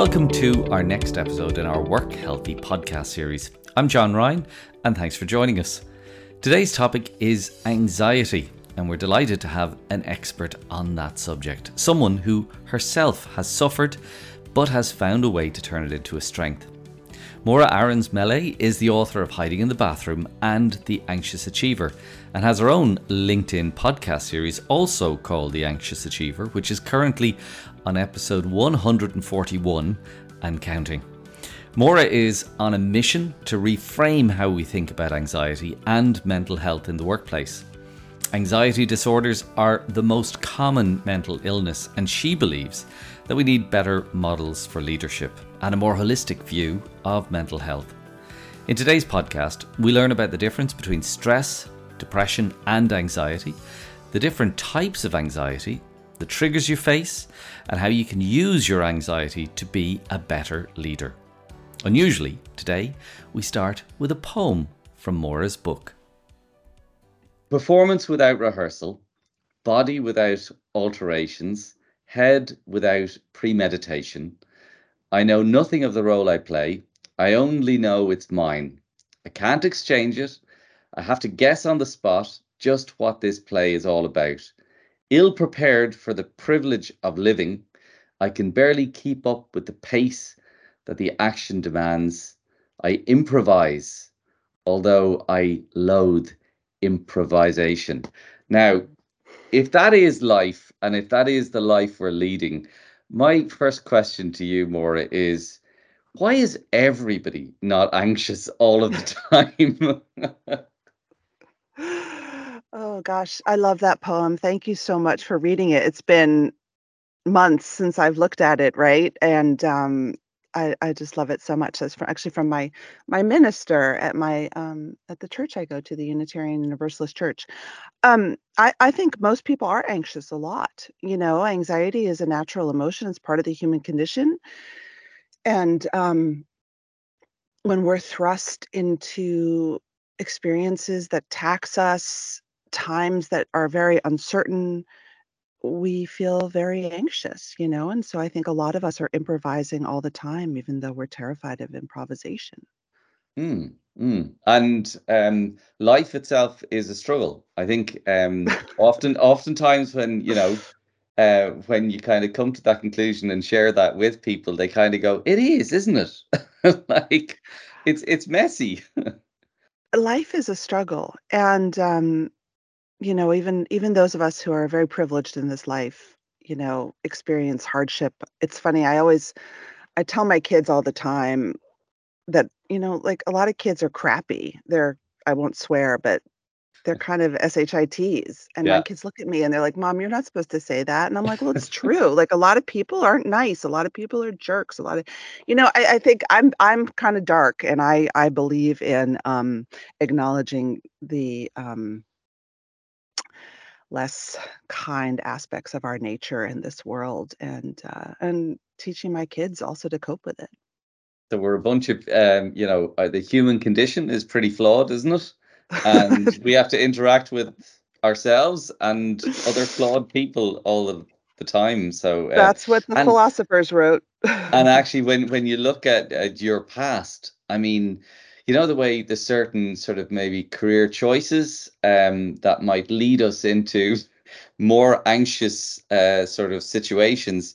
Welcome to our next episode in our Work Healthy podcast series. I'm John Ryan, and thanks for joining us. Today's topic is anxiety, and we're delighted to have an expert on that subject. Someone who herself has suffered, but has found a way to turn it into a strength. Morra Aarons-Mele is the author of Hiding in the Bathroom and The Anxious Achiever, and has her own LinkedIn podcast series, also called The Anxious Achiever, which is currently on episode 141 and counting. Morra is on a mission to reframe how we think about anxiety and mental health in the workplace. Anxiety disorders are the most common mental illness, and she believes that we need better models for leadership and a more holistic view of mental health. In today's podcast, we learn about the difference between stress, depression, and anxiety, the different types of anxiety, the triggers you face, and how you can use your anxiety to be a better leader. Unusually, today we start with a poem from Morra's book. Performance without rehearsal, body without alterations, head without premeditation. I know nothing of the role I play. I only know it's mine. I can't exchange it. I have to guess on the spot just what this play is all about ill prepared for the privilege of living, I can barely keep up with the pace that the action demands. I improvise, although I loathe improvisation. Now, if that is life, and if that is the life we're leading, my first question to you, Morra, is why is everybody not anxious all of the time? Oh gosh, I love that poem. Thank you so much for reading it. It's been months since I've looked at it, right? And um, I, I just love it so much. That's from, actually from my my minister at my um, at the church I go to, the Unitarian Universalist Church. Um, I, I think most people are anxious a lot. You know, anxiety is a natural emotion. It's part of the human condition, and um, when we're thrust into experiences that tax us times that are very uncertain, we feel very anxious, you know? And so I think a lot of us are improvising all the time, even though we're terrified of improvisation. Mm, mm. And um, life itself is a struggle. I think um, often, oftentimes when, you know, uh, when you kind of come to that conclusion and share that with people, they kind of go, "It is, isn't it? like, it's it's messy." life is a struggle, and um, you know, even even those of us who are very privileged in this life, you know, experience hardship. It's funny, I always I tell my kids all the time that, you know, like a lot of kids are crappy. They're I won't swear, but they're kind of SHITs. And my kids look at me and they're like, Mom, you're not supposed to say that. And I'm like, Well, it's true. Like a lot of people aren't nice. A lot of people are jerks. A lot of, you know, I, I think I'm I'm kind of dark and I I believe in um acknowledging the um less kind aspects of our nature in this world and uh, and teaching my kids also to cope with it. So we're a bunch of, um, you know, uh, the human condition is pretty flawed, isn't it? And we have to interact with ourselves and other flawed people all of the time. So, uh, That's what the and philosophers wrote. and actually, when when you look at, at your past, I mean, you know, the way the certain sort of maybe career choices um, that might lead us into more anxious uh, sort of situations,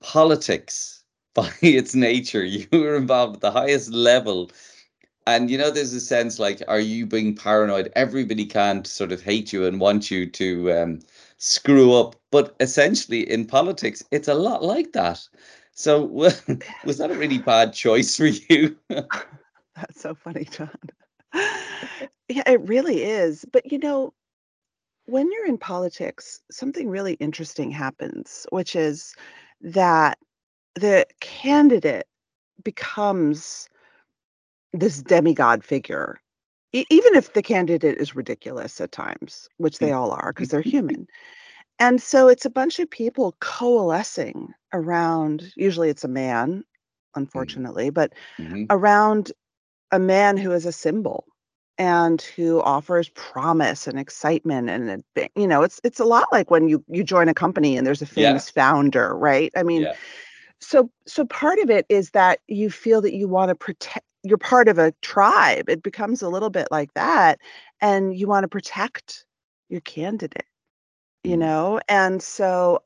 politics by its nature, you were involved at the highest level. And you know, there's a sense like, are you being paranoid? Everybody can't sort of hate you and want you to um, screw up. But essentially, in politics, it's a lot like that. So, was that a really bad choice for you? That's so funny, John. Yeah, it really is. But you know, when you're in politics, something really interesting happens, which is that the candidate becomes this demigod figure. E- even if the candidate is ridiculous at times, which they all are because they're human. And so it's a bunch of people coalescing around, usually it's a man, unfortunately, but Mhm. around a man who is a symbol and who offers promise and excitement and you know it's it's a lot like when you you join a company and there's a Yeah, famous founder right i mean yeah. so so part of it is that you feel that you want to protect you're part of a tribe. It becomes a little bit like that and you want to protect your candidate, you Mm, know? And so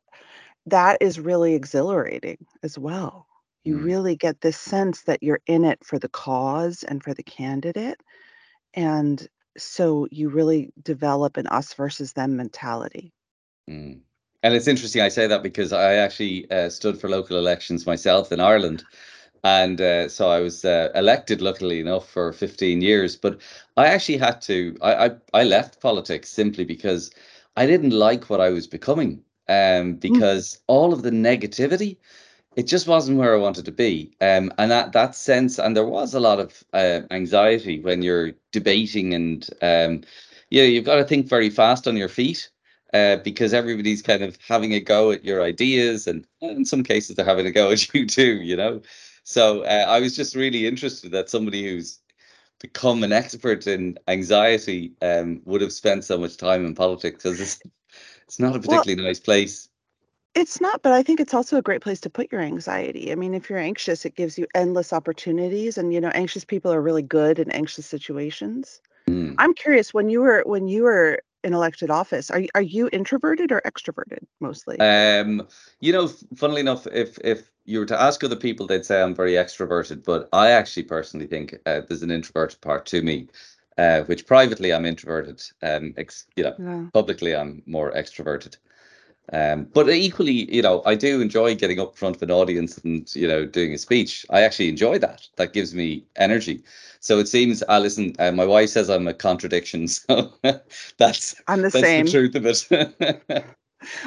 that is really exhilarating as well. You mm, really get this sense that you're in it for the cause and for the candidate. And so you really develop an us versus them mentality. mm. And it's interesting I say that because I actually uh, stood for local elections myself in Ireland. And uh, so I was uh, elected, luckily enough, for 15 years. But I actually had to, I, I, I left politics simply because I didn't like what I was becoming. Um, Mm, because all of the negativity, it just wasn't where I wanted to be. Um, and that that sense, and there was a lot of uh, anxiety when you're debating, and um, yeah, you've got to think very fast on your feet. Uh, because everybody's kind of having a go at your ideas, and in some cases they're having a go at you too, you know. So uh, I was just really interested that somebody who's become an expert in anxiety um, would have spent so much time in politics because it's it's not a Well, particularly nice place. It's not, but I think it's also a great place to put your anxiety. I mean, if you're anxious, it gives you endless opportunities, and you know, anxious people are really good in anxious situations. Mm. I'm curious, when you were when you were in elected office, are you are you introverted or extroverted mostly? Um, you know, funnily enough, if if you were to ask other people, they'd say I'm very extroverted, but I actually personally think uh, there's an introverted part to me, uh, which privately I'm introverted. Um, ex, you know, Yeah. publicly I'm more extroverted. Um, but equally, you know, I do enjoy getting up in front of an audience and, you know, doing a speech. I actually enjoy that. That gives me energy. So it seems, listen, uh, my wife says I'm a contradiction. So that's I'm the that's the same. truth of it.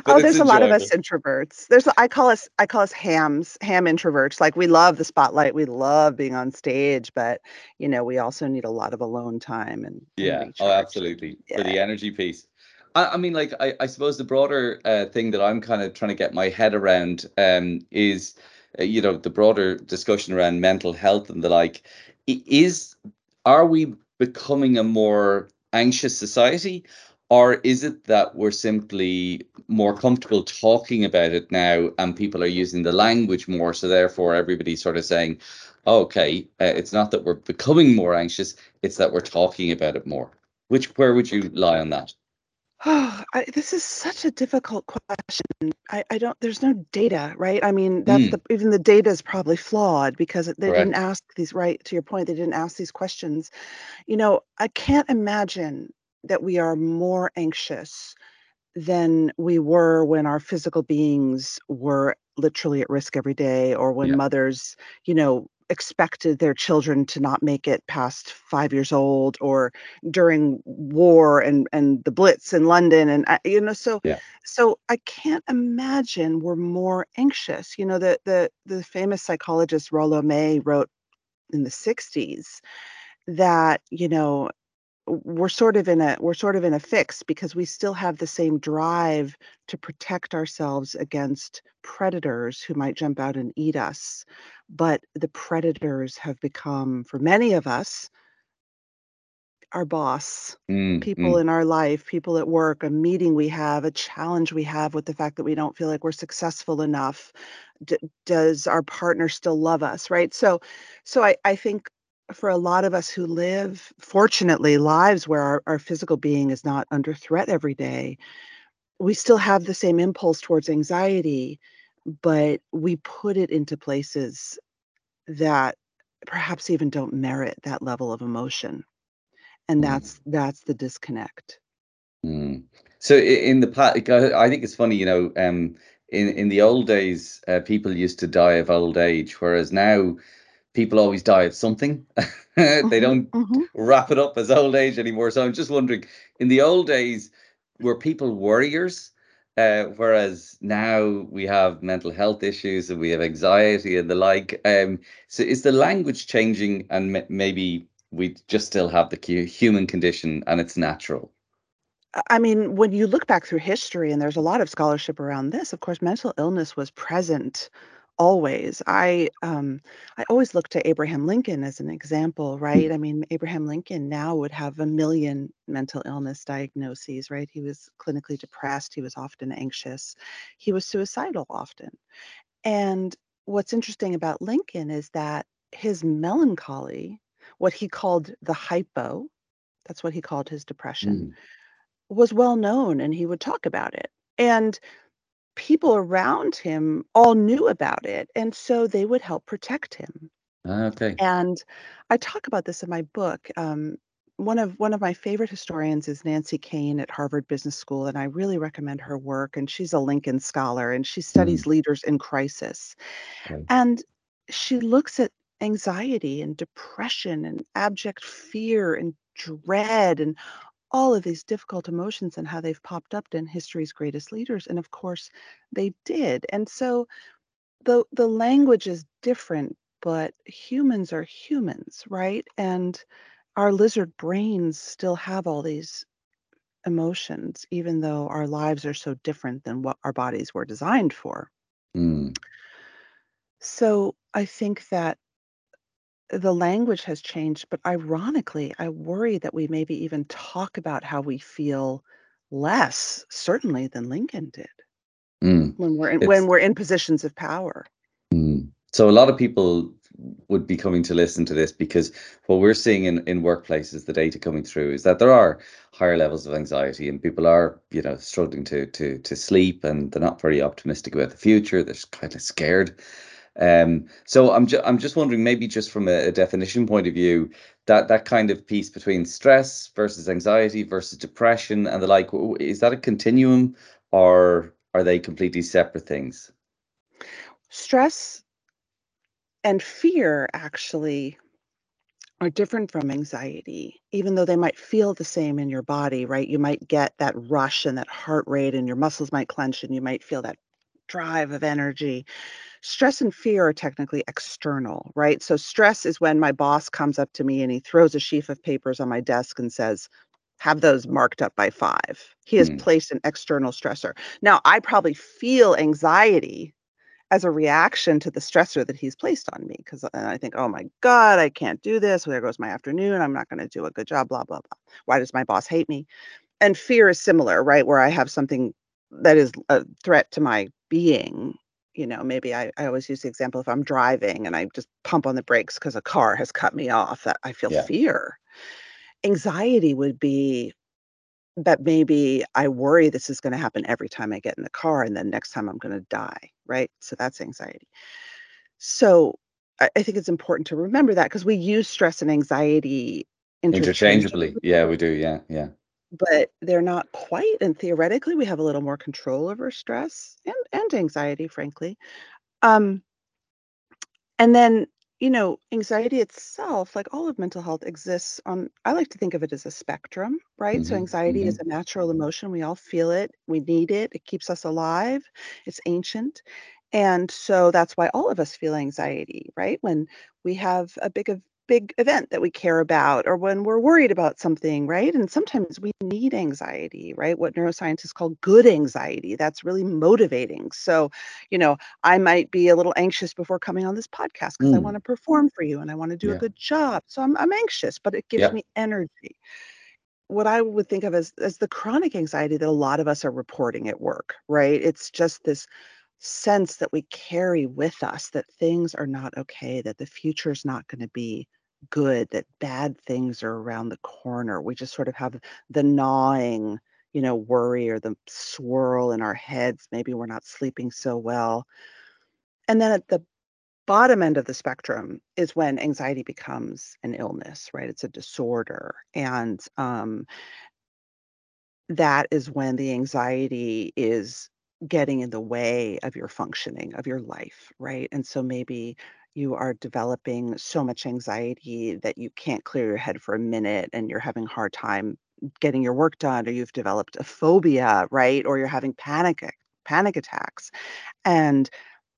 Oh, there's a lot of us introverts. There's I call us I call us hams, ham introverts. Like we love the spotlight, we love being on stage, but you know, we also need a lot of alone time and and Yeah. Oh, absolutely. For the energy piece. I, I mean, like, I, I suppose the broader uh, thing that I'm kind of trying to get my head around um, is, uh, you know, the broader discussion around mental health and the like. Is, are we becoming a more anxious society? Or is it that we're simply more comfortable talking about it now and people are using the language more? So therefore, everybody's sort of saying, okay, uh, it's not that we're becoming more anxious it's that we're talking about it more. Which where would you lie on that? Oh, I, this is such a difficult question. I, I don't, there's no data, right? I mean, that's the, Mm, even the data is probably flawed because they didn't ask these, right? To your point, they didn't ask these questions. You know, I can't imagine that we are more anxious than we were when our physical beings were literally at risk every day or when Yeah. mothers, you know, expected their children to not make it past 5 years old or during war and and the Blitz in London and I you know, so Yeah. so I can't imagine we're more anxious. You know, the the the famous psychologist Rollo May wrote in the '60s that, you know, we're sort of in a we're sort of in a fix because we still have the same drive to protect ourselves against predators who might jump out and eat us. But the predators have become, for many of us, our boss, Mm, people mm, in our life, people at work, a meeting we have, a challenge we have with the fact that we don't feel like we're successful enough. D- does our partner still love us, right? So, so I, I think for a lot of us who live, fortunately, lives where our, our physical being is not under threat every day, we still have the same impulse towards anxiety, but we put it into places that perhaps even don't merit that level of emotion. And mm, that's that's the disconnect. mm. So in the past, I think it's funny, you know, um, in in the old days, uh, people used to die of old age, whereas now people always die of something. They Mhm, don't mhm. wrap it up as old age anymore. So I'm just wondering, in the old days, were people worriers? Uh, whereas now we have mental health issues and we have anxiety and the like. Um, so is the language changing and m maybe we just still have the human condition and it's natural? I mean, when you look back through history, and there's a lot of scholarship around this, of course, mental illness was present always. I um I always look to Abraham Lincoln as an example, right? Mm, I mean, Abraham Lincoln now would have a million mental illness diagnoses, right? He was clinically depressed, he was often anxious, he was suicidal often. And what's interesting about Lincoln is that his melancholy, what he called the hypo, that's what he called his depression, Mm. was well known and he would talk about it. And people around him all knew about it. And so they would help protect him. Ah, okay. And I talk about this in my book. Um, one of one of my favorite historians is Nancy Koehn at Harvard Business School, and I really recommend her work. And she's a Lincoln scholar, and she Mm. studies leaders in crisis. Okay. And she looks at anxiety and depression and abject fear and dread and all of these difficult emotions and how they've popped up in history's greatest leaders. And of course, they did. And so the the language is different, but humans are humans, right? And our lizard brains still have all these emotions, even though our lives are so different than what our bodies were designed for. Mm. So I think that the language has changed, but ironically, I worry that we maybe even talk about how we feel less, certainly than Lincoln did Mm. when we're in, It's when we're in positions of power. Mm. So a lot of people would be coming to listen to this because what we're seeing in, in workplaces, the data coming through is that there are higher levels of anxiety and people are, you know, struggling to to to sleep and they're not very optimistic about the future. They're kind of scared. Um, so I'm ju- I'm just wondering, maybe just from a, a definition point of view, that that kind of piece between stress versus anxiety versus depression and the like, is that a continuum or are they completely separate things? Stress and fear actually are different from anxiety, even though they might feel the same in your body, right? You might get that rush and that heart rate, and your muscles might clench, and you might feel that drive of energy. Stress and fear are technically external, right? So, stress is when my boss comes up to me and he throws a sheaf of papers on my desk and says, have those marked up by five. He has Mm. placed an external stressor. Now, I probably feel anxiety as a reaction to the stressor that he's placed on me because I think, oh my God, I can't do this. There goes my afternoon. I'm not going to do a good job, blah, blah, blah. Why does my boss hate me? And fear is similar, right? Where I have something that is a threat to my being. You know, maybe I, I always use the example if I'm driving and I just pump on the brakes because a car has cut me off, that I feel Yeah. fear. Anxiety would be that maybe I worry this is going to happen every time I get in the car, and then next time I'm going to die, right? So that's anxiety. So I, I think it's important to remember that because we use stress and anxiety interchangeably, Interchangeably. Yeah, we do. Yeah, yeah. But they're not quite. And theoretically, we have a little more control over stress and, and anxiety, frankly. Um, and then, you know, anxiety itself, like all of mental health, exists on, I like to think of it as a spectrum, right? So hmm anxiety is hmm a natural emotion. We all feel it. We need it. It keeps us alive. It's ancient. And so that's why all of us feel anxiety, right? When we have a big of big event that we care about or when we're worried about something, right? And sometimes we need anxiety, right? What neuroscientists call good anxiety. That's really motivating. So, you know, I might be a little anxious before coming on this podcast because I Mm. want to perform for you and I want to do a good job. So I'm I'm anxious, but it gives Yeah. me energy. What I would think of as as the chronic anxiety that a lot of us are reporting at work, right? It's just this sense that we carry with us that things are not okay, that the future is not going to be good, that bad things are around the corner. We just sort of have the gnawing, you know, worry or the swirl in our heads. Maybe we're not sleeping so well. And then at the bottom end of the spectrum is when anxiety becomes an illness, right? It's a disorder. And um, that is when the anxiety is getting in the way of your functioning, of your life, right? And so maybe you are developing so much anxiety that you can't clear your head for a minute and you're having a hard time getting your work done, or you've developed a phobia, right? Or you're having panic panic attacks. And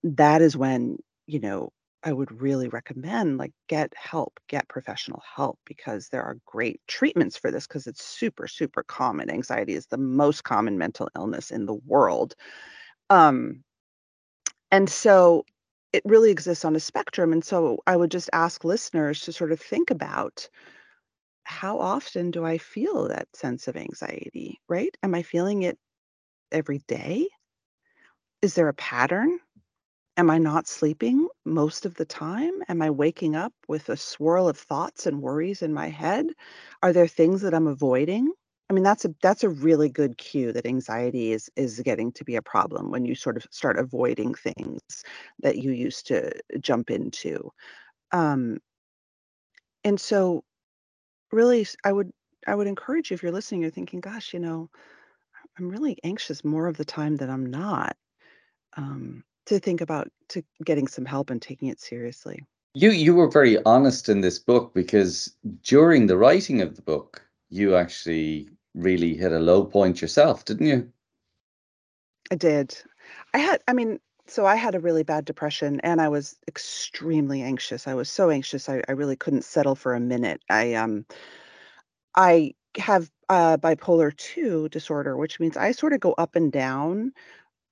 that is when, you know, I would really recommend like get help, get professional help because there are great treatments for this because it's super, super common. Anxiety is the most common mental illness in the world. Um, and so it really exists on a spectrum. And so I would just ask listeners to sort of think about how often do I feel that sense of anxiety, right? Am I feeling it every day? Is there a pattern? Am I not sleeping most of the time? Am I waking up with a swirl of thoughts and worries in my head? Are there things that I'm avoiding? I mean, that's a that's a really good cue that anxiety is is getting to be a problem when you sort of start avoiding things that you used to jump into. Um, and so really I would I would encourage you if you're listening, you're thinking, gosh, you know, I'm really anxious more of the time than I'm not. Um, to think about to getting some help and taking it seriously. You you were very honest in this book because during the writing of the book, you actually really hit a low point yourself, didn't you? I did. I had I mean, so I had a really bad depression and I was extremely anxious. I was so anxious I, I really couldn't settle for a minute. I um I have uh bipolar 2 disorder, which means I sort of go up and down.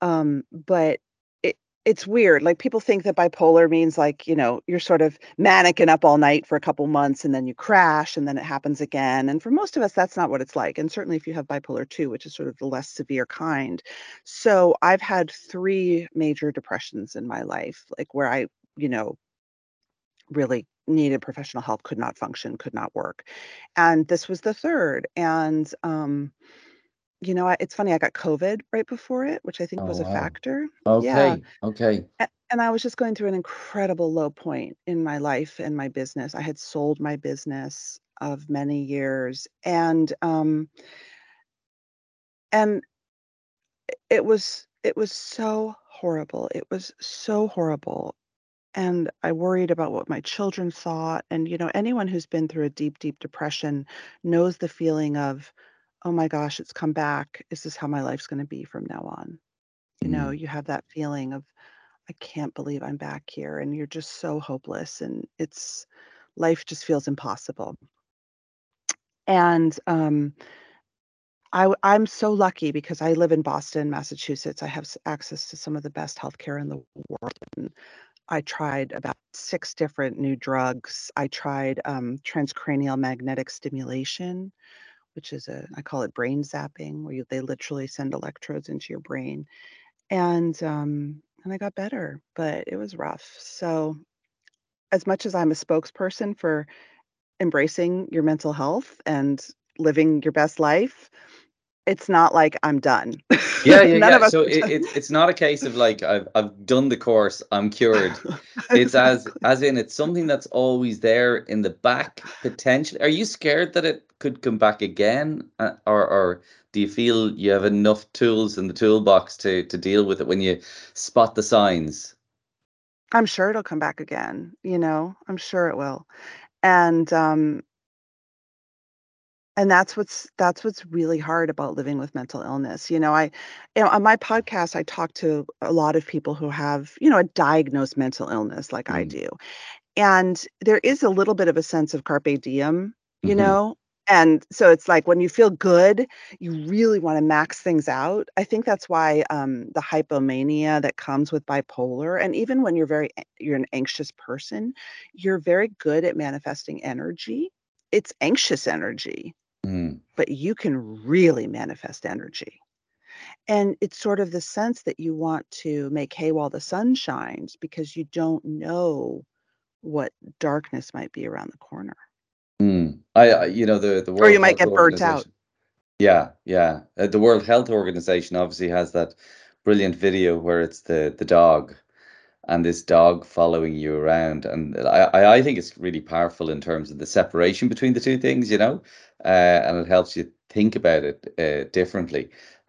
Um, but it's weird. Like people think that bipolar means like, you know, you're sort of manic and up all night for a couple months and then you crash and then it happens again. And for most of us, that's not what it's like. And certainly if you have bipolar 2, which is sort of the less severe kind. So I've had three major depressions in my life, like where I, you know, really needed professional help, could not function, could not work. And this was the third. And um you know, I it's funny, I got COVID right before it, which I think Oh was a wow. factor. Yeah, Okay, okay. and I was just going through an incredible low point in my life and my business. I had sold my business of many years, and, um, and it was it was so horrible. It was so horrible, and I worried about what my children thought, and, you know, anyone who's been through a deep, deep depression knows the feeling of, "Oh my gosh, it's come back. This Is this how my life's gonna be from now on?" You know, Mm, you have that feeling of, "I can't believe I'm back here," and you're just so hopeless, and it's life just feels impossible. And, um, I I'm so lucky because I live in Boston, Massachusetts. I have access to some of the best healthcare in the world, and I tried about 6 different new drugs. I tried, um, transcranial magnetic stimulation, which is a I call it brain zapping, where you they literally send electrodes into your brain, and, um, and I got better, but it was rough. So, as much as I'm a spokesperson for embracing your mental health and living your best life, it's not like I'm done. Yeah, yeah, None yeah. of us So are it, it's it's not a case of like I've I've done the course, I'm cured. It's as as in it's something that's always there in the back potentially. Are you scared that it could come back again, uh, or or do you feel you have enough tools in the toolbox to to deal with it when you spot the signs? I'm sure it'll come back again, you know? I'm sure it will. And, um, and that's what's that's what's really hard about living with mental illness. You know, I you know, on my podcast, I talk to a lot of people who have, you know, a diagnosed mental illness like I Mm, do. And there is a little bit of a sense of carpe diem, you mhm, know? And so it's like when you feel good, you really wanna max things out. I think that's why, um, the hypomania that comes with bipolar and even when you're very you're an anxious person, you're very good at manifesting energy. It's anxious energy, mm, but you can really manifest energy. And it's sort of the sense that you want to make hay while the sun shines because you don't know what darkness might be around the corner. mm. I, I you know the the Or you might Health get burnt out. Yeah, yeah. Uh, the World Health Organization obviously has that brilliant video where it's the the dog and this dog following you around. And I, I think it's really powerful in terms of the separation between the two things, you know, uh, and it helps you think about it uh, differently.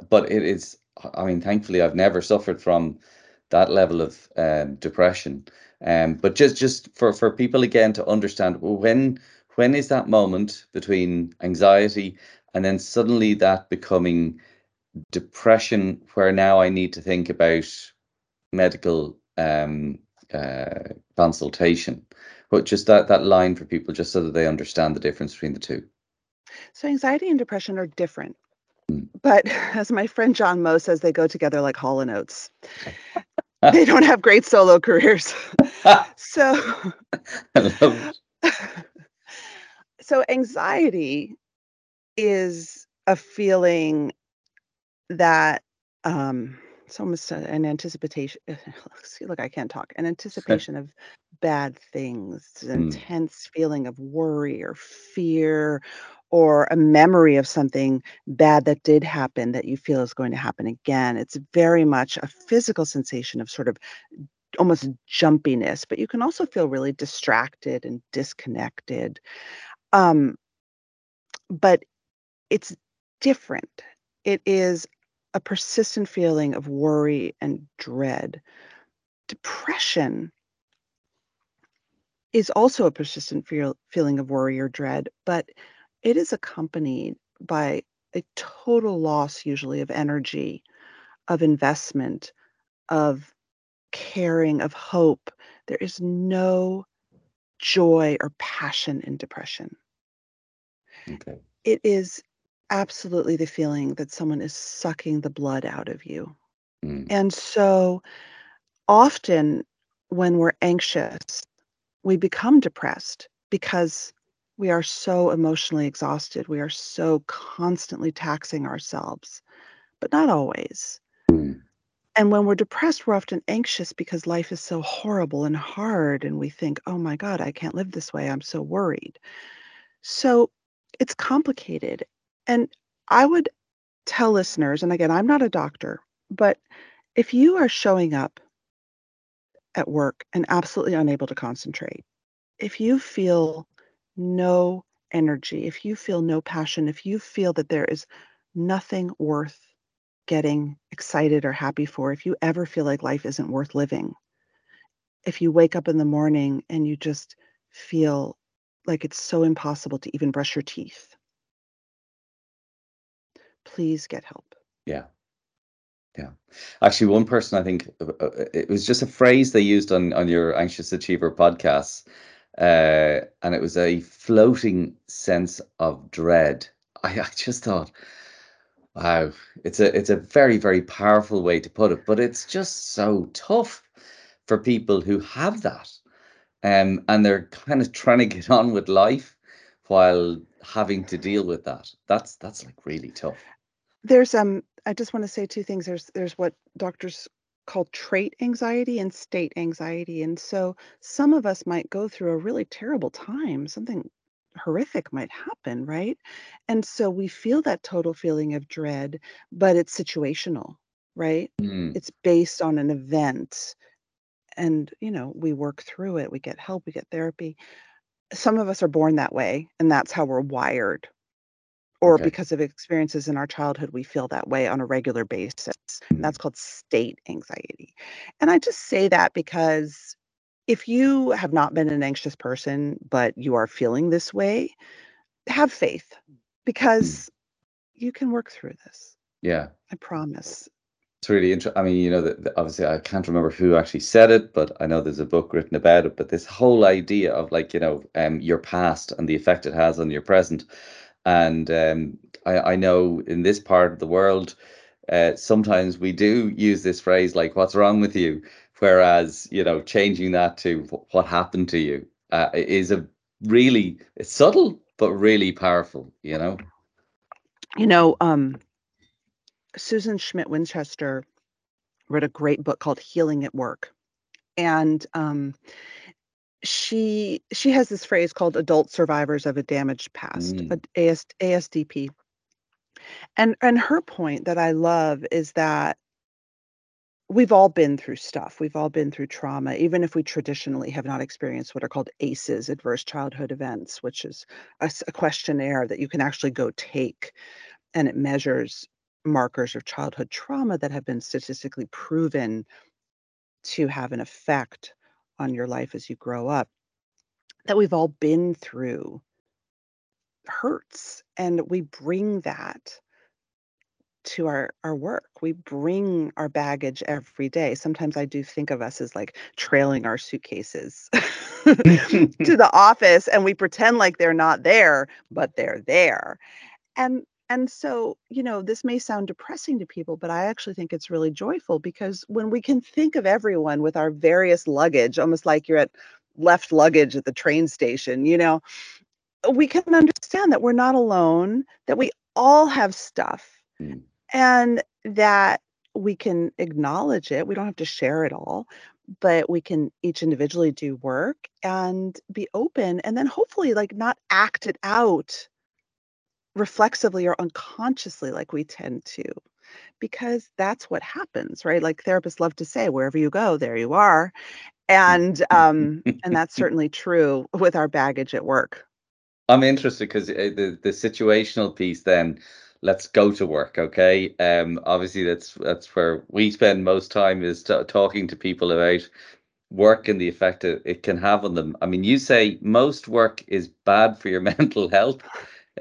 But it is, I mean, thankfully, I've never suffered from that level of um, depression. Um, but just just for for people again to understand when when is that moment between anxiety and then suddenly that becoming depression, where now I need to think about medical um, uh, consultation. But just that that line for people, just so that they understand the difference between the two. So anxiety and depression are different. Mm. But as my friend John Moe says, they go together like Hall and Oates. They don't have great solo careers. So I love it. so anxiety is a feeling that um it's almost a, an anticipation. Look, I can't talk. An anticipation of bad things, an Mm, intense feeling of worry or fear, or a memory of something bad that did happen that you feel is going to happen again. It's very much a physical sensation of sort of almost jumpiness, but you can also feel really distracted and disconnected. Um, but it's different. It is a persistent feeling of worry and dread. Depression is also a persistent feel, feeling of worry or dread, but it is accompanied by a total loss, usually, of energy, of investment, of caring, of hope. There is no joy or passion in depression. okay. It is absolutely the feeling that someone is sucking the blood out of you. Mm, And so often when we're anxious, we become depressed because we are so emotionally exhausted. We are so constantly taxing ourselves, but not always. mm, And when we're depressed, we're often anxious because life is so horrible and hard. And we think, oh my God, I can't live this way. I'm so worried. So it's complicated. And I would tell listeners, and again, I'm not a doctor, but if you are showing up at work and absolutely unable to concentrate, if you feel no energy, if you feel no passion, if you feel that there is nothing worth getting excited or happy for, if you ever feel like life isn't worth living, if you wake up in the morning and you just feel like it's so impossible to even brush your teeth, please get help. yeah. Yeah. Actually, one person I think uh, uh, it was just a phrase they used on on your Anxious Achiever podcast, uh, and it was a floating sense of dread. I, I just thought, wow, it's a it's a very very powerful way to put it, but it's just so tough for people who have that, um, and they're kind of trying to get on with life while having to deal with that. That's that's like really tough. There's um I just want to say two things. There's there's what doctors call trait anxiety and state anxiety. And so some of us might go through a really terrible time, something horrific might happen, right? And so we feel that total feeling of dread, but it's situational, right? Mm, It's based on an event and you know, we work through it, we get help, we get therapy. Some of us are born that way and that's how we're wired or okay. because of experiences in our childhood, we feel that way on a regular basis. And Mm, that's called state anxiety. And I just say that because if you have not been an anxious person, but you are feeling this way, have faith mm, because you can work through this. yeah. I promise. It's really interesting. I mean, you know, that that obviously I can't remember who actually said it, but I know there's a book written about it. But this whole idea of like, you know, um, your past and the effect it has on your present. And um, I, I know in this part of the world, uh, sometimes we do use this phrase like, "What's wrong with you?" Whereas, you know, changing that to "What happened to you" uh, is a really it's subtle but really powerful. You know. You know, um, Susan Schmitt Winchester wrote a great book called Healing at Work. And um, she she has this phrase called adult survivors of a damaged past, Mm, AS, ASDP. And and her point that I love is that we've all been through stuff. We've all been through trauma, even if we traditionally have not experienced what are called ACEs, adverse childhood events, which is a questionnaire that you can actually go take and it measures markers of childhood trauma that have been statistically proven to have an effect on your life as you grow up. That we've all been through hurts and we bring that to our our work. We bring our baggage every day. Sometimes I do think of us as like trailing our suitcases to the office and we pretend like they're not there, but they're there. And and so, you know, this may sound depressing to people, but I actually think it's really joyful because when we can think of everyone with our various luggage, almost like you're at left luggage at the train station, you know, we can understand that we're not alone, that we all have stuff mm, and that we can acknowledge it. We don't have to share it all, but we can each individually do work and be open and then hopefully like not act it out reflexively or unconsciously like we tend to because that's what happens right? Like therapists love to say wherever you go there you are and um and that's certainly true with our baggage at work. I'm interested because uh, the the situational piece then let's go to work okay? Um obviously that's that's where we spend most time is t- talking to people about work and the effect it, it can have on them. I mean you say most work is bad for your mental health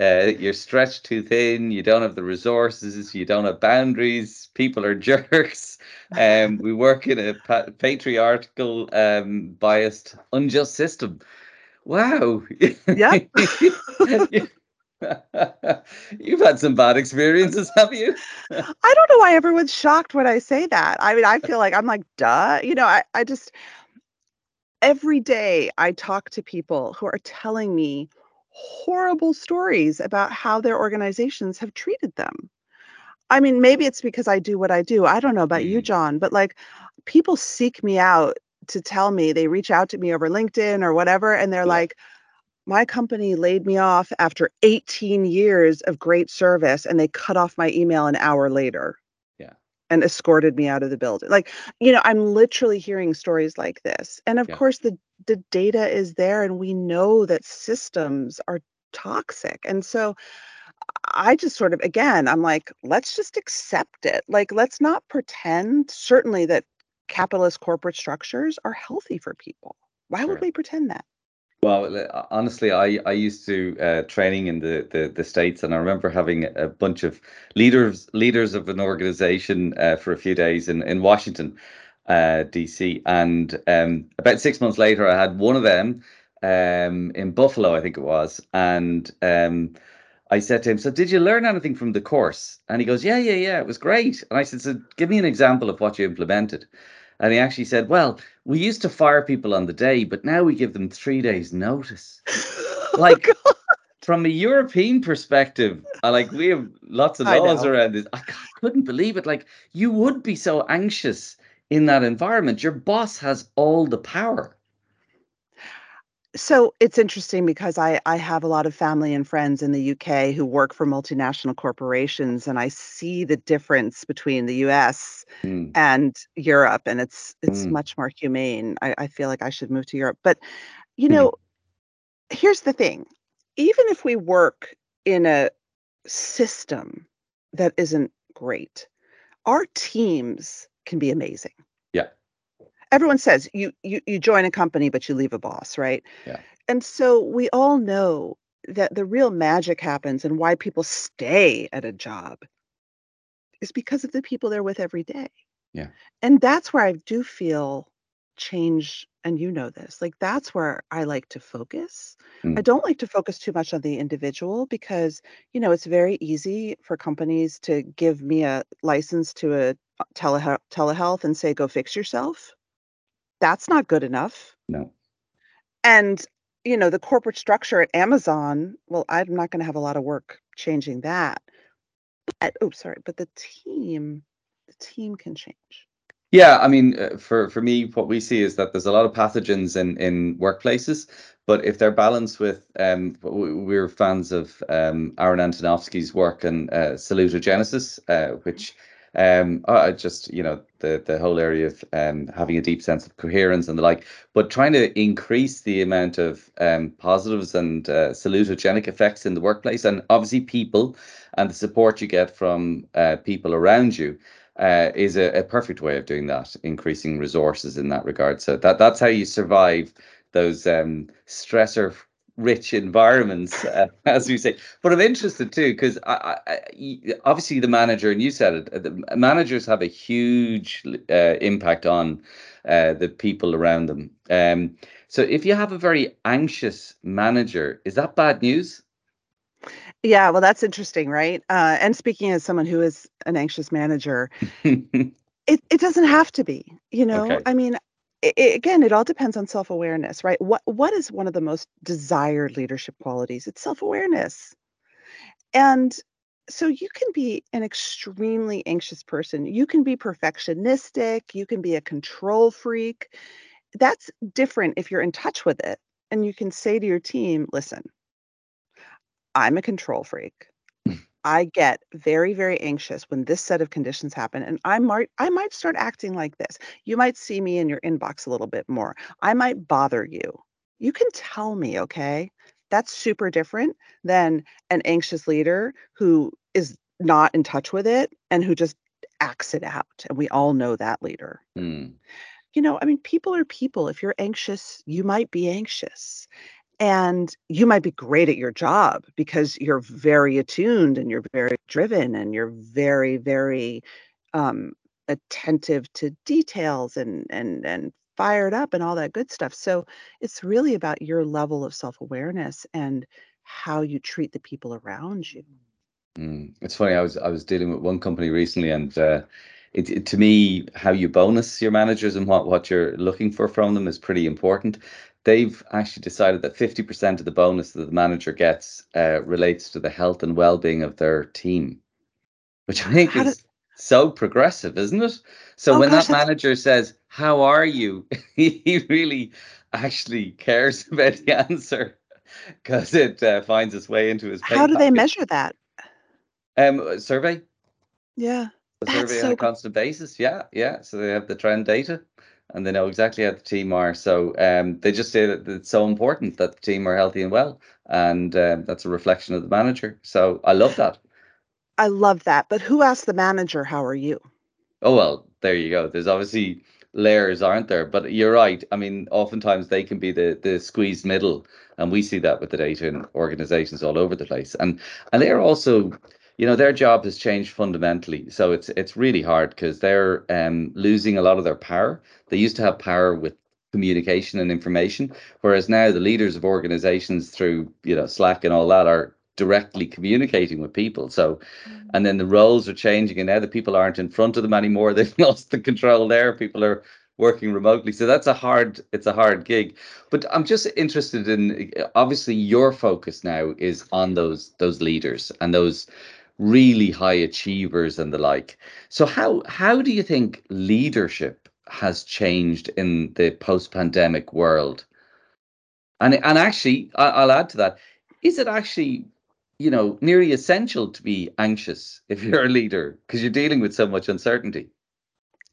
uh, you're stretched too thin, you don't have the resources, you don't have boundaries, people are jerks. Um, we work in a pa- patriarchal, um, biased, unjust system. Wow. Yeah. You've had some bad experiences, have you? I don't know why everyone's shocked when I say that. I mean, I feel like I'm like, duh. You know, I, I just, every day I talk to people who are telling me horrible stories about how their organizations have treated them. I mean, maybe it's because I do what I do. I don't know about you, Mm, John, but like people seek me out to tell me, they reach out to me over LinkedIn or whatever, and they're yeah, like, my company laid me off after 18 years of great service and they cut off my email an hour later and escorted me out of the building. Like, you know, I'm literally hearing stories like this. And of yeah, course the the data is there and we know that systems are toxic. And so I just sort of again, I'm like, let's just accept it. Like let's not pretend certainly that capitalist corporate structures are healthy for people. Why would we pretend that? Well, honestly, I I used to uh, training in the, the the States, and I remember having a bunch of leaders leaders of an organization uh, for a few days in in Washington, uh, DC, and um, about six months later, I had one of them um, in Buffalo, I think it was, and um, I said to him, "So did you learn anything from the course?" And he goes, "Yeah, yeah, yeah, it was great." And I said, "So give me an example of what you implemented." And he actually said, "Well." We used to fire people on the day, but now we give them three days' notice. Oh, Like God, from a European perspective, I like we have lots of laws around this. I couldn't believe it. Like you would be so anxious in that environment. Your boss has all the power. So it's interesting because I I have a lot of family and friends in the UK who work for multinational corporations, and I see the difference between the US Mm, and Europe, and it's it's mm, much more humane. I, I feel like I should move to Europe. But you mm. know, here's the thing. Even if we work in a system that isn't great, our teams can be amazing. Everyone says you you you join a company, but you leave a boss, right? yeah, And so we all know that the real magic happens and why people stay at a job is because of the people they're with every day. yeah. And that's where I do feel change. And you know this, like that's where I like to focus. I Mm, don't like to focus too much on the individual because, you know, it's very easy for companies to give me a license to a uh, telehealth, telehealth and say, go fix yourself. That's not good enough. no. And, you know, the corporate structure at Amazon, well, I'm not gonna have a lot of work changing that. But oh, sorry, but the team the team can change. Yeah, I mean, uh, for for me, what we see is that there's a lot of pathogens in in workplaces, but if they're balanced with, um, we're fans of um, Aaron Antonovsky's work and uh, salutogenesis, uh, which um, uh, just you know the the whole area of um, having a deep sense of coherence and the like, but trying to increase the amount of um, positives and uh, salutogenic effects in the workplace, and obviously people and the support you get from uh, people around you uh, is a, a perfect way of doing that, increasing resources in that regard. So that that's how you survive those um, stressor rich environments, uh, as we say. But I'm interested too, because obviously the manager, and you said it, uh, the managers have a huge uh, impact on uh, the people around them. Um, so if you have a very anxious manager, is that bad news? Yeah, well, that's interesting, right? Uh, and speaking as someone who is an anxious manager, it it doesn't have to be, you know? Okay. I mean, i i again, it all depends on self-awareness, right? What what is one of the most desired leadership qualities? It's self-awareness. And so you can be an extremely anxious person. You can be perfectionistic, you can be a control freak. That's different if you're in touch with it and you can say to your team, "Listen, I'm a control freak. I get very, very anxious when this set of conditions happen, and I might I might start acting like this. You might see me in your inbox a little bit more. I might bother you. You can tell me, okay? That's super different than an anxious leader who is not in touch with it and who just acts it out. And we all know that leader. Mm. You know, I mean, people are people. If you're anxious, you might be anxious. And you might be great at your job because you're very attuned and you're very driven and you're very, very um, attentive to details and and and fired up and all that good stuff. So it's really about your level of self-awareness and how you treat the people around you. Mm. It's funny. I was I was dealing with one company recently, and uh, it, it to me how you bonus your managers and what what you're looking for from them is pretty important they've actually decided that 50% of the bonus that the manager gets uh, relates to the health and well-being of their team which i think How is does so progressive isn't it so Oh when gosh, that that's manager says how are you he really actually cares about the answer because it uh, finds its way into his how do they measure that? um survey Yeah. a That's survey on a so constant basis. Yeah, yeah. So they have the trend data and they know exactly how the team are. So um, they just say that it's so important that the team are healthy and well. And um, that's a reflection of the manager. So I love that. I love that. But who asked the manager, "How are you?" Oh, well, there you go. There's obviously layers, aren't there? But you're right. I mean, oftentimes they can be the the squeezed middle, and we see that with the data in organizations all over the place. And and they're also, you know, their job has changed fundamentally. So it's it's really hard because they're um losing a lot of their power. They used to have power with communication and information, whereas now the leaders of organizations through, you know, Slack and all that are directly communicating with people. So Mm. and then the roles are changing and now the people aren't in front of them anymore they've lost the control there people are working remotely so that's a hard it's a hard gig but i'm just interested in obviously your focus now is on those those leaders and those really high achievers and the like so how how do you think leadership has changed in the post pandemic world and and actually, I'll add to that. Is it actually, you know, nearly essential to be anxious if you're a leader because you're dealing with so much uncertainty?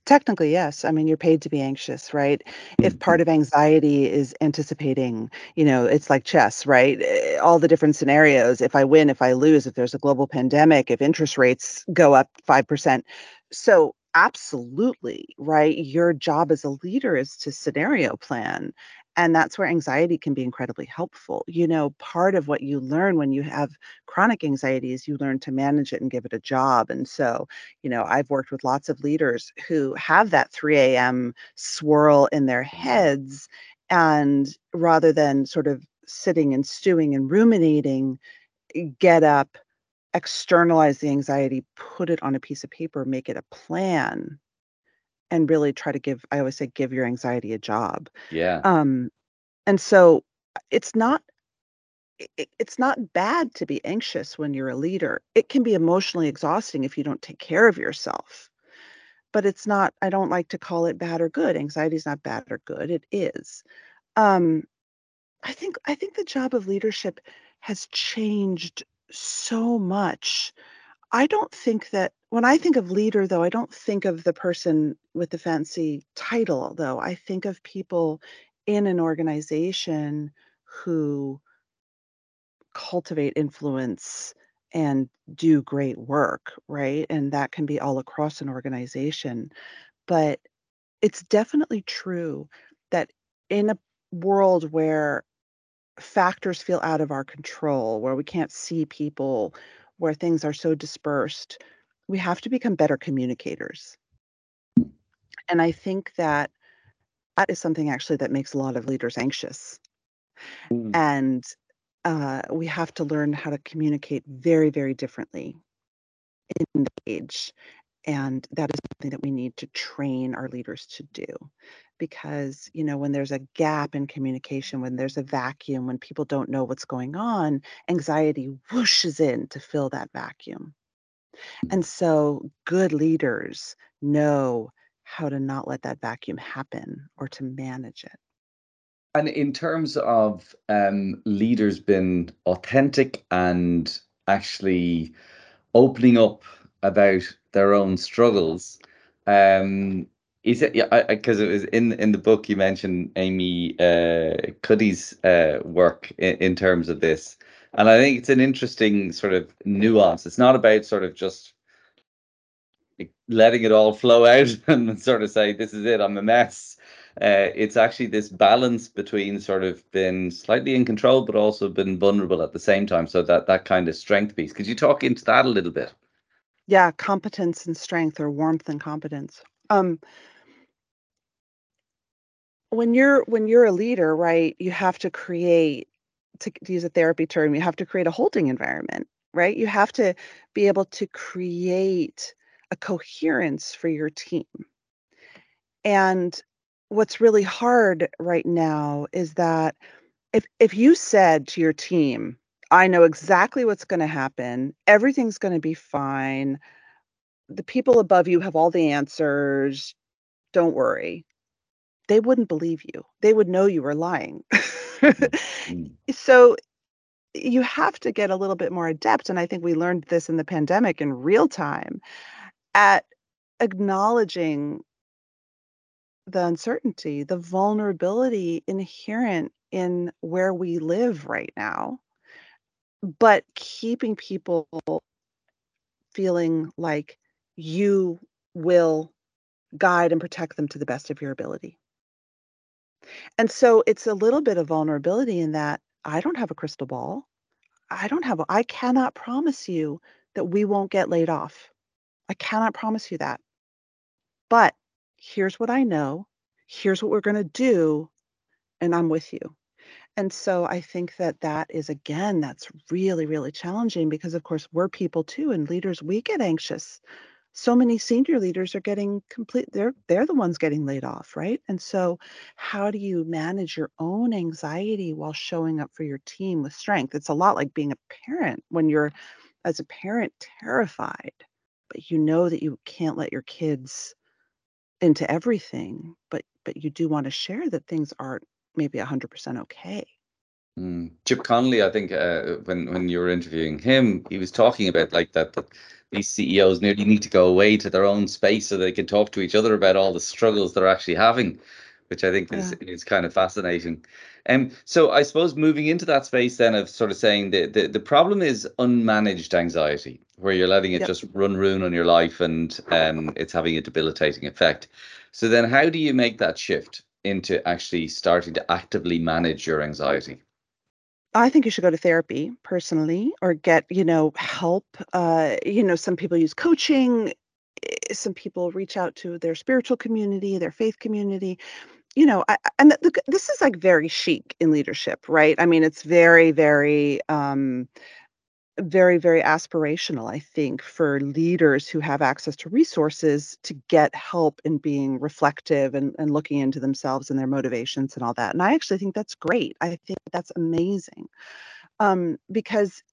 Technically, yes. I mean, you're paid to be anxious, right? If part of anxiety is anticipating, you know, it's like chess, right? Eh, All the different scenarios. If I win, if I lose, if there's a global pandemic, if interest rates go up 5%. So, absolutely, right? Your job as a leader is to scenario plan. And that's where anxiety can be incredibly helpful. You know, part of what you learn when you have chronic anxiety is you learn to manage it and give it a job. And so, you know, I've worked with lots of leaders who have that 3 AM swirl in their heads, and rather than sort of sitting and stewing and ruminating, eh, get up, externalize the anxiety, put it on a piece of paper, make it a plan, and really try to give I always say, "Give your anxiety a job." Yeah. Um, and so, it's not i i it's not bad to be anxious when you're a leader. It can be emotionally exhausting if you don't take care of yourself. But it's not I don't like to call it bad or good. Anxiety is not bad or good, it is. Um, I think I think the job of leadership has changed so much. I don't think that when I think of leader, though, I don't think of the person with the fancy title, though. I think of people in an organization who cultivate influence and do great work, right? And that can be all across an organization. But it's definitely true that in a world where factors feel out of our control, where we can't see people, where things are so dispersed, we have to become better communicators. And I think that that is something actually that makes a lot of leaders anxious. Mm. And uh, we have to learn how to communicate very, very differently in the age. And that is something that we need to train our leaders to do. Because, you know, when there's a gap in communication, when there's a vacuum, when people don't know what's going on, anxiety whooshes in to fill that vacuum. And so good leaders know how to not let that vacuum happen or to manage it. And in terms of um, leaders being authentic and actually opening up about their own struggles, um, is it yeah? Because it was in in the book you mentioned Amy uh, Cuddy's uh, work in, in terms of this, and I think it's an interesting sort of nuance. It's not about sort of just letting it all flow out and sort of say this is it i'm a mess. Uh, it's actually this balance between sort of being slightly in control but also being vulnerable at the same time. So that that kind of strength piece. Could you talk into that a little bit yeah competence and strength or warmth and competence um when you're when you're a leader right you have to create to, to use a therapy term you have to create a holding environment right you have to be able to create a coherence for your team. And what's really hard right now is that if if you said to your team, I know exactly what's going to happen, everything's going to be fine. The people above you have all the answers. Don't worry. They wouldn't believe you. They would know you were lying. mm-hmm. so you have to get a little bit more adept and I think we learned this in the pandemic in real time at acknowledging the uncertainty, the vulnerability inherent in where we live right now, but keeping people feeling like you will guide and protect them to the best of your ability. And so it's a little bit of vulnerability in that I don't have a crystal ball. I don't have, I cannot promise you that we won't get laid off. I cannot promise you that. But here's what I know. Here's what we're going to do. And I'm with you. And so I think that that is, again, that's really, really challenging because, of course, we're people too. And leaders, we get anxious. So many senior leaders are getting complete, they're, they're the ones getting laid off, right? And so, how do you manage your own anxiety while showing up for your team with strength? It's a lot like being a parent when you're, as a parent, terrified but you know that you can't let your kids into everything but but you do want to share that things aren't maybe 100% okay mm. chip conley i think uh, when when you were interviewing him he was talking about like that, that these ceos nearly need to go away to their own space so they can talk to each other about all the struggles they're actually having which i think is, yeah. is kind of fascinating um, so I suppose moving into that space then of sort of saying the, the, the problem is unmanaged anxiety, where you're letting it yep. just run ruin on your life and um, it's having a debilitating effect. So then how do you make that shift into actually starting to actively manage your anxiety? I think you should go to therapy personally or get, you know, help. Uh, you know, some people use coaching, eh, some people reach out to their spiritual community, their faith community you know, I, and look, this is like very chic in leadership, right? I mean, it's very, very, um, very, very aspirational, I think, for leaders who have access to resources to get help in being reflective and, and looking into themselves and their motivations and all that. And I actually think that's great. I think that's amazing. Um, because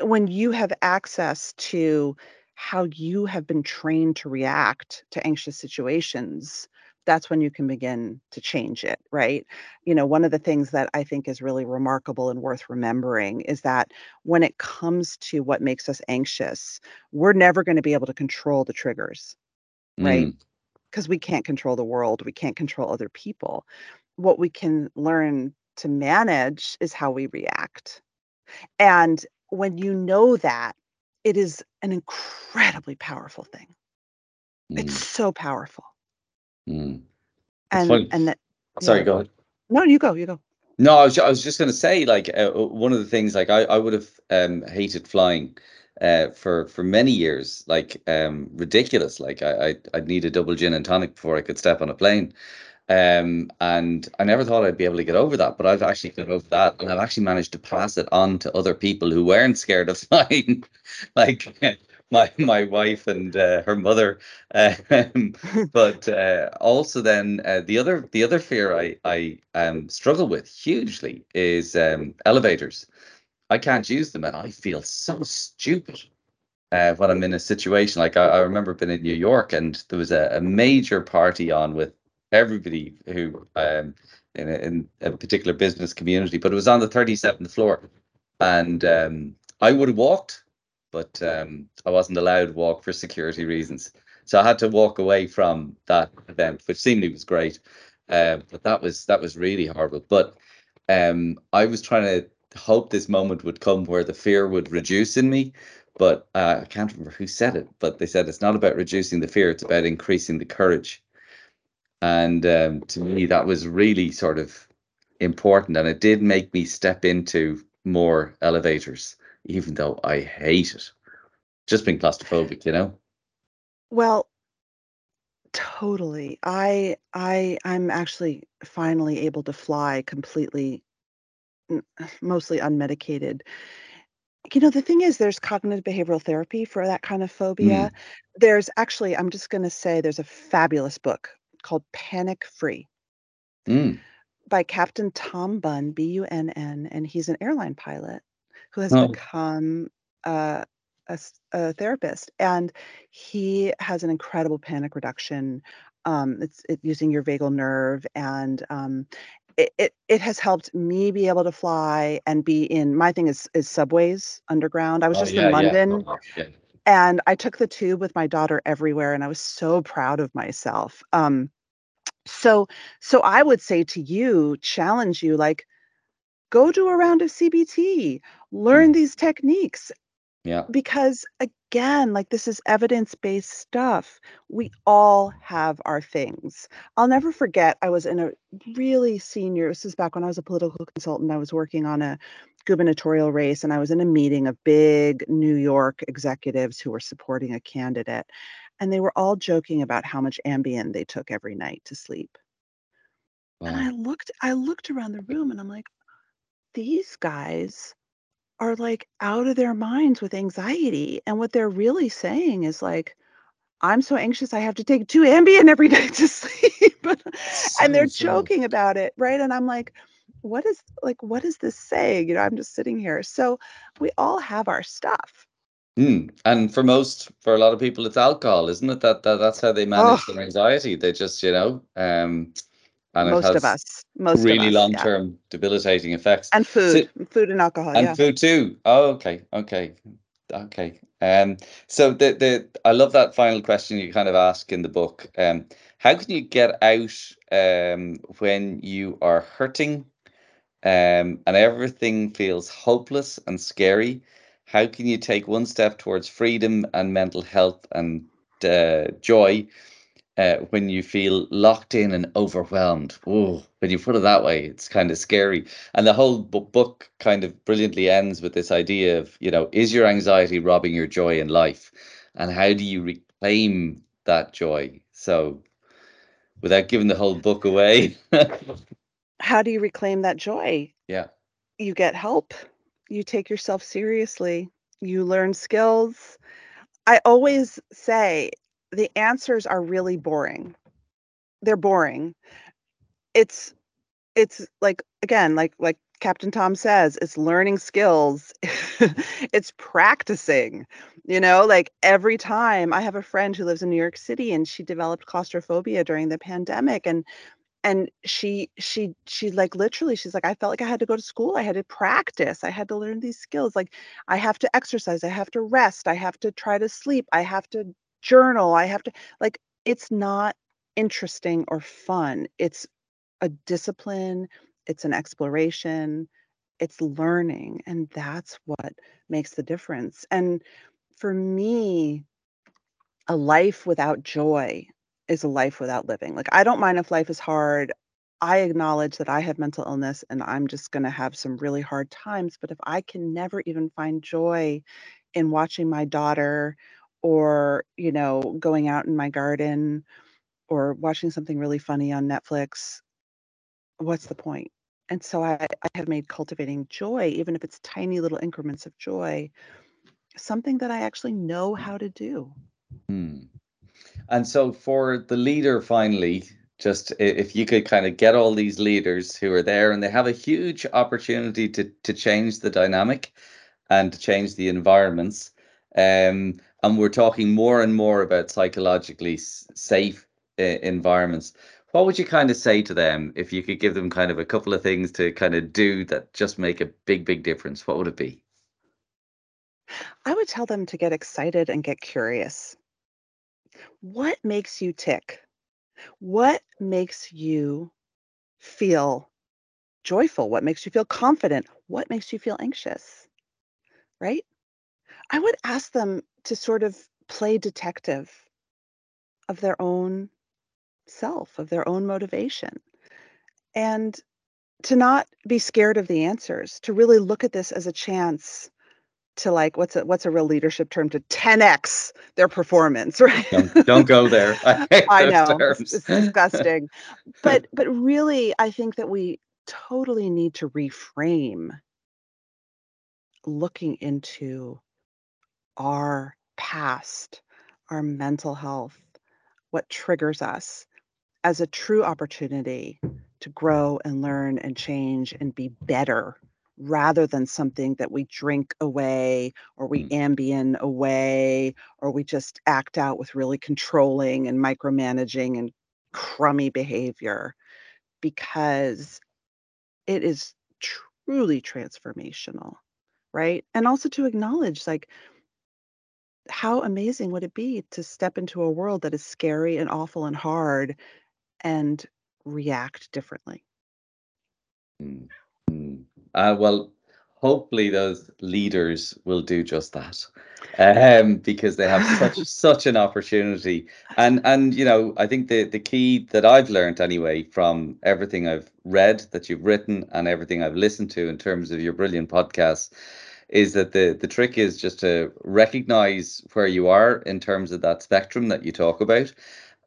when you have access to how you have been trained to react to anxious situations, that's when you can begin to change it, right? You know, one of the things that I think is really remarkable and worth remembering is that when it comes to what makes us anxious, we're never going to be able to control the triggers, right? Because mm. we can't control the world, we can't control other people. What we can learn to manage is how we react. And when you know that, it is an incredibly powerful thing. Mm. It's so powerful. Mm. And and that Sorry, go ahead. No, you go, you go. No, I was, I was just going to say, like, uh, uh, one of the things, like, I, I would have um, hated flying uh, for for many years, like, um, ridiculous. Like, I, I I'd need a double gin and tonic before I could step on a plane. Um, and I never thought I'd be able to get over that, but I've actually got over that, and I've actually managed to pass it on to other people who weren't scared of flying. like, my my wife and uh, her mother. Um, but uh, also then uh, the other the other fear I I um, struggle with hugely is um, elevators. I can't use them, and I feel so stupid. uh, when I'm in a situation like I, I remember being in New York and there was a, a major party on with everybody who um, in, a, in a particular business community, but it was on the 37th floor, and um, I would have walked, but um, I wasn't allowed to walk for security reasons, so I had to walk away from that event, which seemingly was great, uh, but that was that was really horrible. But um, I was trying to hope this moment would come where the fear would reduce in me but uh, I can't remember who said it, but they said it's not about reducing the fear, it's about increasing the courage. And um, to me, that was really sort of important. And it did make me step into more elevators, even though I hate it. Just being claustrophobic, you know? Well, totally. I I I'm actually finally able to fly completely mostly unmedicated you know, the thing is there's cognitive behavioral therapy for that kind of phobia. Mm. There's actually I'm just gonna say there's a fabulous book called Panic Free Mm. by Captain Tom Bunn, B-U-N-N, and he's an airline pilot who has Oh, become uh, a, a therapist, and he has an incredible panic reduction. Um, it's it, using your vagal nerve, and um, it, it it has helped me be able to fly and be in. My thing is is subways underground. I was oh just yeah, in yeah, London, yeah. and I took the tube with my daughter everywhere, and I was so proud of myself. Um, so so I would say to you, challenge you, like go do a round of CBT, learn Mm. these techniques Yeah. because again, like this is evidence-based stuff. We all have our things. I'll never forget, I was in a really senior, this is back when I was a political consultant. I was working on a gubernatorial race and I was in a meeting of big New York executives who were supporting a candidate. And they were all joking about how much Ambien they took every night to sleep. Wow. And I looked, I looked around the room and I'm like, these guys are like out of their minds with anxiety. And what they're really saying is like, I'm so anxious I have to take two Ambien every night to sleep. and they're joking about it, right? And I'm like, what is like what is this saying? You know, I'm just sitting here. So we all have our stuff. Mm. And for most, for a lot of people, it's alcohol, isn't it? That, that that's how they Oh, manage their anxiety. They just, you know, um, and most of us. Most really us. Long-term debilitating effects. And So, food. Food and alcohol. and Yeah. food too. Oh, okay, okay, okay. Um, so the the I love that final question you kind of ask in the book. Um, how can you get out um when you are hurting um and everything feels hopeless and scary? How can you take one step towards freedom and mental health and uh, joy uh, when you feel locked in and overwhelmed. Oh, when you put it that way, it's kind of scary. And the whole bu- book kind of brilliantly ends with this idea of, you know, is your anxiety robbing your joy in life? And how do you reclaim that joy? So, without giving the whole book away, How do you reclaim that joy? yeah. You get help. You take yourself seriously. You learn skills. I always say the answers are really boring. They're boring. It's it's like again, like like Captain Tom says, it's learning skills. it's practicing. You know, like every time I have a friend who lives in New York City and she developed claustrophobia during the pandemic and and she she she like literally she's like I felt like I had to go to school. I had to practice. I had to learn these skills. Like I have to exercise, I have to rest, I have to try to sleep, I have to journal, I have to like it's not interesting or fun. It's a discipline, it's an exploration, it's learning, and that's what makes the difference. And for me, a life without joy is a life without living. Like, I don't mind if life is hard. I acknowledge that I have mental illness and I'm just going to have some really hard times. But if I can never even find joy in watching my daughter or, you know, going out in my garden or watching something really funny on Netflix, what's the point? And so I, I have made cultivating joy, even if it's tiny little increments of joy, something that I actually know how to do. Hmm. And so for the leader, finally, just if you could kind of get all these leaders who are there and they have a huge opportunity to to change the dynamic and to change the environments, Um, and we're talking more and more about psychologically safe uh, environments. What would you kind of say to them if you could give them kind of a couple of things to kind of do that just make a big, big difference? What would it be? I would tell them to get excited and get curious. What makes you tick? What makes you feel joyful? What makes you feel confident? What makes you feel anxious? Right? I would ask them to sort of play detective of their own self, of their own motivation, and to not be scared of the answers, to really look at this as a chance to like what's a what's a real leadership term? To 10x their performance right? Don't, don't go there. I, I know. It's, it's disgusting. But but really i think that we totally need to reframe looking into our past our mental health what triggers us as a true opportunity to grow and learn and change and be better rather than something that we drink away or we mm. ambien away or we just act out with really controlling and micromanaging and crummy behavior because it is truly transformational right and also to acknowledge like how amazing would it be to step into a world that is scary and awful and hard and react differently mm. Mm. Uh, well, hopefully those leaders will do just that um, because they have such such an opportunity. And and you know, I think the the key that I've learned anyway from everything I've read that you've written and everything I've listened to in terms of your brilliant podcasts is that the the trick is just to recognize where you are in terms of that spectrum that you talk about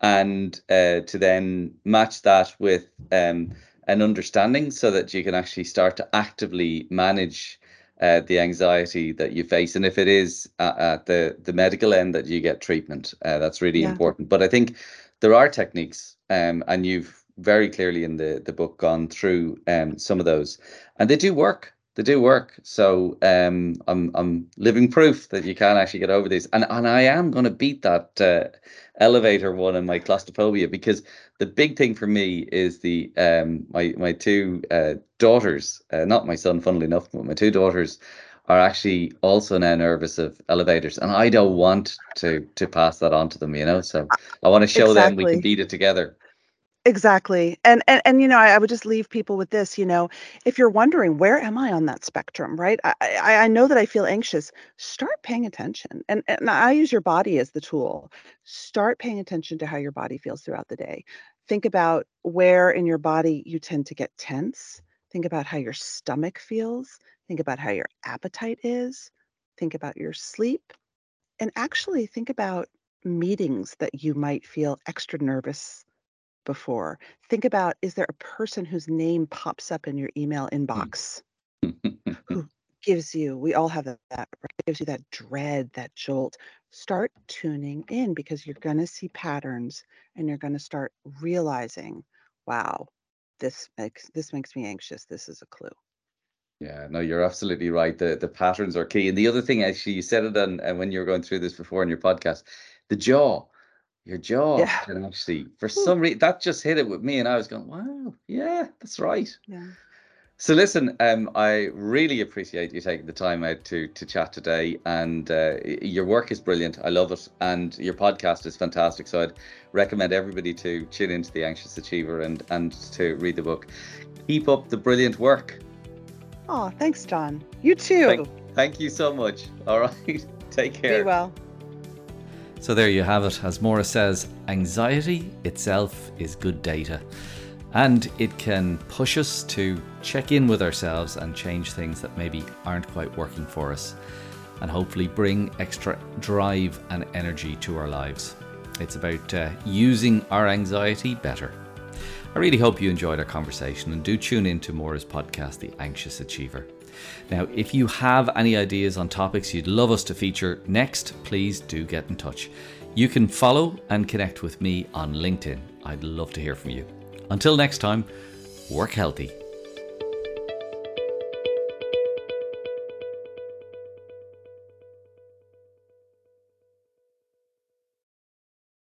and uh, to then match that with um, an understanding so that you can actually start to actively manage uh, the anxiety that you face and if it is at, at the the medical end that you get treatment uh, that's really yeah. important. But i think there are techniques um, and you've very clearly in the the book gone through um, some of those. And they do work they do work. So um, I'm I'm living proof that you can actually get over these, and and I am going to beat that uh, elevator one in my claustrophobia because the big thing for me is the um my my two uh, daughters, uh, not my son, funnily enough, but my two daughters are actually also now nervous of elevators, and I don't want to to pass that on to them. You know, so I want to show exactly. them we can beat it together. Exactly. And and and you know, I, I would just leave people with this, you know, if you're wondering where am I on that spectrum, right? I I, I know that I feel anxious. Start paying attention. And and I use your body as the tool. Start paying attention to how your body feels throughout the day. Think about where in your body you tend to get tense. Think about how your stomach feels. Think about how your appetite is. Think about your sleep. And actually think about meetings that you might feel extra nervous before. Think about is there a person whose name pops up in your email hmm. inbox who gives you, we all have that, right? gives you that dread, that jolt. Start tuning in because you're going to see patterns and you're going to start realizing, wow, this makes this makes me anxious. This is a clue. Yeah, no, you're absolutely right. The the patterns are key. And the other thing, actually, you said it on, and when you were going through this before in your podcast, the jaw your jaw yeah. can actually for some reason that just hit it with me and i was going wow yeah that's right. Yeah. So listen um i really appreciate you taking the time out to to chat today and uh, your work is brilliant. I love it and your podcast is fantastic. So i'd recommend everybody to tune into the anxious achiever and and to read the book. Keep up the brilliant work. Oh thanks john. You too. Thank, thank you so much. All right. Take care. be well so there you have it. As Morra says, anxiety itself is good data. And it can push us to check in with ourselves and change things that maybe aren't quite working for us. And hopefully bring extra drive and energy to our lives. It's about uh, using our anxiety better. I really hope you enjoyed our conversation and do tune in to Morra's podcast, The Anxious Achiever. Now, if you have any ideas on topics you'd love us to feature next, please do get in touch. You can follow and connect with me on LinkedIn. I'd love to hear from you. Until next time, work healthy